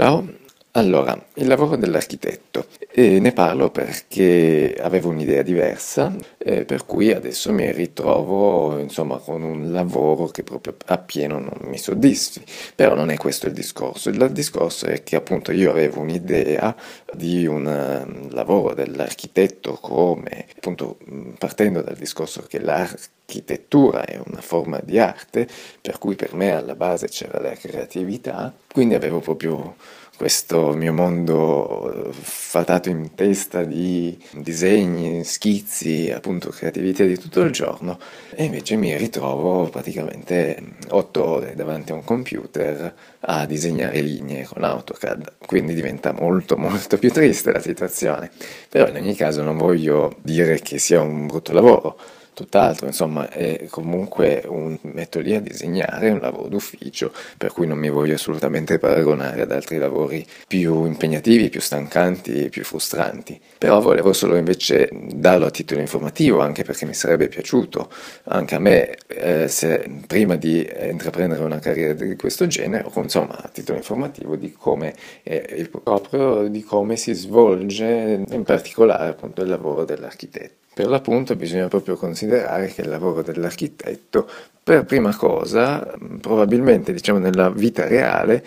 Ciao, allora, il lavoro dell'architetto. E ne parlo perché avevo un'idea diversa, eh, per cui adesso mi ritrovo insomma con un lavoro che proprio appieno non mi soddisfi. Però non è questo il discorso. Il discorso è che appunto io avevo un'idea di un um, lavoro dell'architetto come appunto partendo dal discorso che l'architettura è una forma di arte, per cui per me alla base c'era la creatività, quindi avevo proprio questo mio mondo fatato in testa di disegni, schizzi, appunto creatività di tutto il giorno. E invece mi ritrovo praticamente otto ore davanti a un computer a disegnare linee con AutoCAD, quindi diventa molto molto più triste la situazione, però in ogni caso non voglio dire che sia un brutto lavoro, tutt'altro, insomma è comunque un metto lì a disegnare un lavoro d'ufficio, per cui non mi voglio assolutamente paragonare ad altri lavori più impegnativi, più stancanti, più frustranti. Però volevo solo invece darlo a titolo informativo, anche perché mi sarebbe piaciuto anche a me, eh, se prima di intraprendere una carriera di questo genere, o insomma a titolo informativo di come, eh, proprio di come si svolge in particolare appunto il lavoro dell'architetto. Per l'appunto bisogna proprio considerare che il lavoro dell'architetto, per prima cosa, probabilmente diciamo nella vita reale,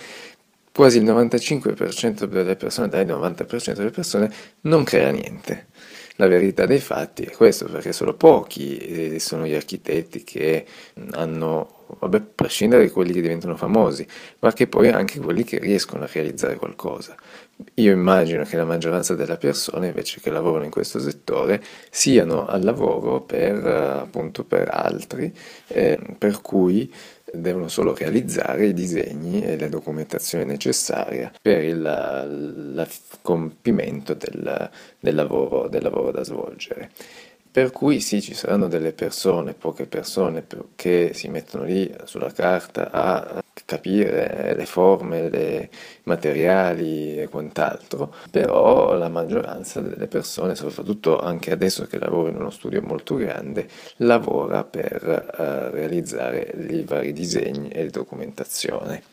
quasi il 95% delle persone, dai 90% delle persone, non crea niente. La verità dei fatti è questo, perché solo pochi eh, sono gli architetti che hanno, vabbè, a prescindere da quelli che diventano famosi, ma che poi anche quelli che riescono a realizzare qualcosa. Io immagino che la maggioranza delle persone invece che lavorano in questo settore siano al lavoro per, appunto, per altri, eh, per cui devono solo realizzare i disegni e la documentazione necessaria per il, compimento del, del, lavoro, del lavoro da svolgere. Per cui sì, ci saranno delle persone, poche persone, che si mettono lì sulla carta a capire le forme, i materiali e quant'altro, però la maggioranza delle persone, soprattutto anche adesso che lavoro in uno studio molto grande, lavora per uh, realizzare i vari disegni e documentazione.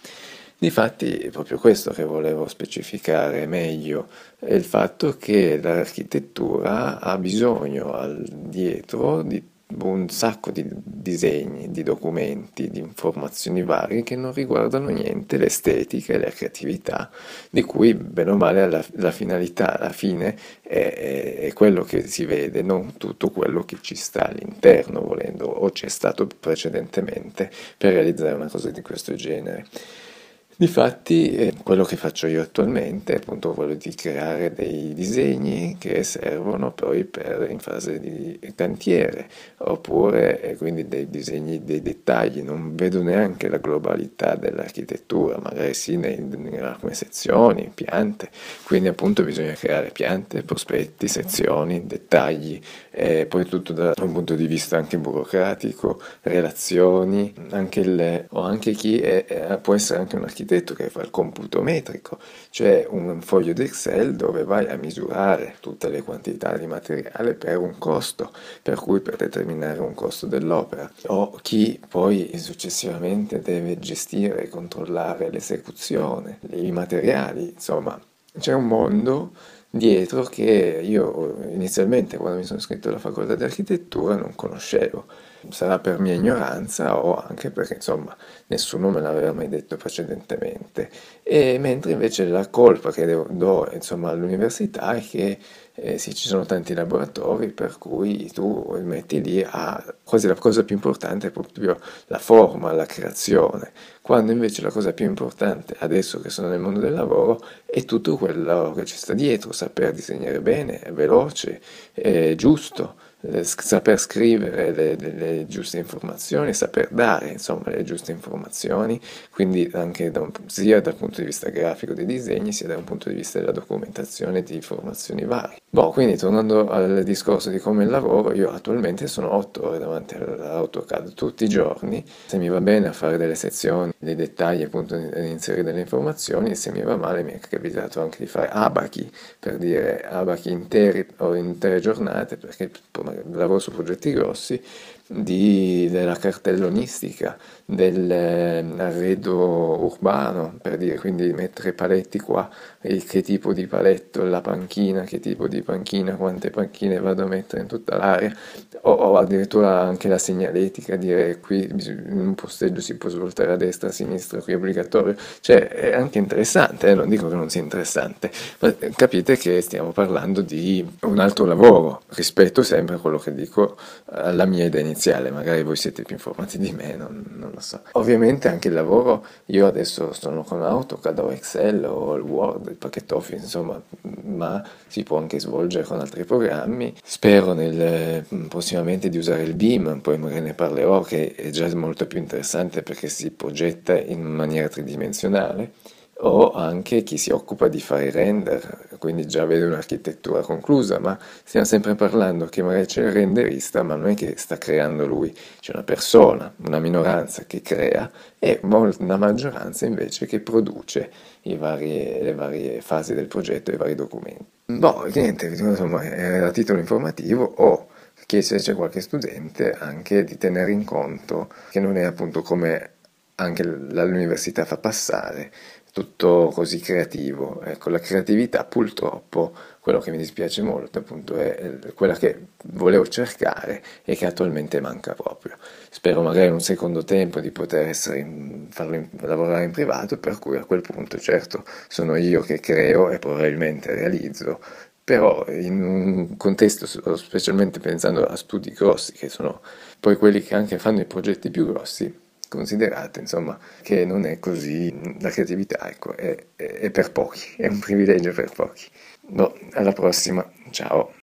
Difatti è proprio questo che volevo specificare meglio, è il fatto che l'architettura ha bisogno al dietro di un sacco di disegni, di documenti, di informazioni varie che non riguardano niente l'estetica e la creatività, di cui bene o male la, la finalità alla fine è, è, quello che si vede, non tutto quello che ci sta all'interno, volendo, o c'è stato precedentemente per realizzare una cosa di questo genere. Difatti, eh, quello che faccio io attualmente è appunto quello di creare dei disegni che servono poi per in fase di cantiere, oppure eh, quindi dei disegni dei dettagli. Non vedo neanche la globalità dell'architettura, magari sì nei, in alcune sezioni, piante, quindi appunto bisogna creare piante, prospetti, sezioni, dettagli, e poi tutto da un punto di vista anche burocratico, relazioni, anche il, o anche chi è, può essere anche un architetto architetto che fa il computo metrico, cioè un foglio di Excel dove vai a misurare tutte le quantità di materiale per un costo, per cui per determinare un costo dell'opera, o chi poi successivamente deve gestire e controllare l'esecuzione, i materiali, insomma, c'è un mondo dietro che io inizialmente quando mi sono iscritto alla facoltà di architettura non conoscevo. Sarà per mia ignoranza o anche perché insomma nessuno me l'aveva mai detto precedentemente. E mentre invece la colpa che do insomma all'università è che eh, sì, ci sono tanti laboratori per cui tu metti lì a quasi la cosa più importante è proprio la forma, la creazione, quando invece la cosa più importante adesso che sono nel mondo del lavoro è tutto quello che ci sta dietro, saper disegnare bene, veloce, eh, giusto saper scrivere le, le, le, giuste informazioni, saper dare insomma le giuste informazioni, quindi anche da un, sia dal punto di vista grafico dei disegni sia dal punto di vista della documentazione di informazioni varie. Boh, quindi tornando al discorso di come lavoro, io attualmente sono 8 ore davanti all'AutoCAD tutti i giorni, se mi va bene a fare delle sezioni, dei dettagli appunto ad inserire delle informazioni se mi va male mi è capitato anche di fare abachi, per dire abachi interi o intere giornate perché lavoro su progetti grossi di, della cartellonistica, dell'arredo urbano, per dire, quindi mettere paletti qua, che tipo di paletto, la panchina, che tipo di panchina, quante panchine vado a mettere in tutta l'area, o, o addirittura anche la segnaletica, dire qui in un posteggio si può svoltare a destra, a sinistra, qui è obbligatorio, cioè è anche interessante, eh? non dico che non sia interessante, ma capite che stiamo parlando di un altro lavoro rispetto sempre a quello che dico alla mia idea iniziale, magari voi siete più informati di me, non, non lo so. Ovviamente anche il lavoro, io adesso sono con AutoCAD o Excel o il Word, il pacchetto Office, insomma, ma si può anche svolgere con altri programmi. Spero nel, prossimamente di usare il Beam, poi magari ne parlerò, che è già molto più interessante perché si progetta in maniera tridimensionale o anche chi si occupa di fare render, quindi già vede un'architettura conclusa, ma stiamo sempre parlando che magari c'è il renderista, ma non è che sta creando lui, c'è una persona, una minoranza che crea e una maggioranza invece che produce vari, le varie fasi del progetto e i vari documenti. Boh, niente, insomma, a titolo informativo o che se c'è qualche studente anche di tenere in conto che non è appunto come anche l'università fa passare tutto così creativo. Ecco, la creatività purtroppo, quello che mi dispiace molto appunto è quella che volevo cercare e che attualmente manca proprio. Spero magari in un secondo tempo di poter essere farlo in, lavorare in privato, per cui a quel punto certo sono io che creo e probabilmente realizzo, però in un contesto, specialmente pensando a studi grossi, che sono poi quelli che anche fanno i progetti più grossi, considerate insomma che non è così, la creatività ecco, è, è, per pochi, è un privilegio per pochi. Boh, alla prossima, ciao!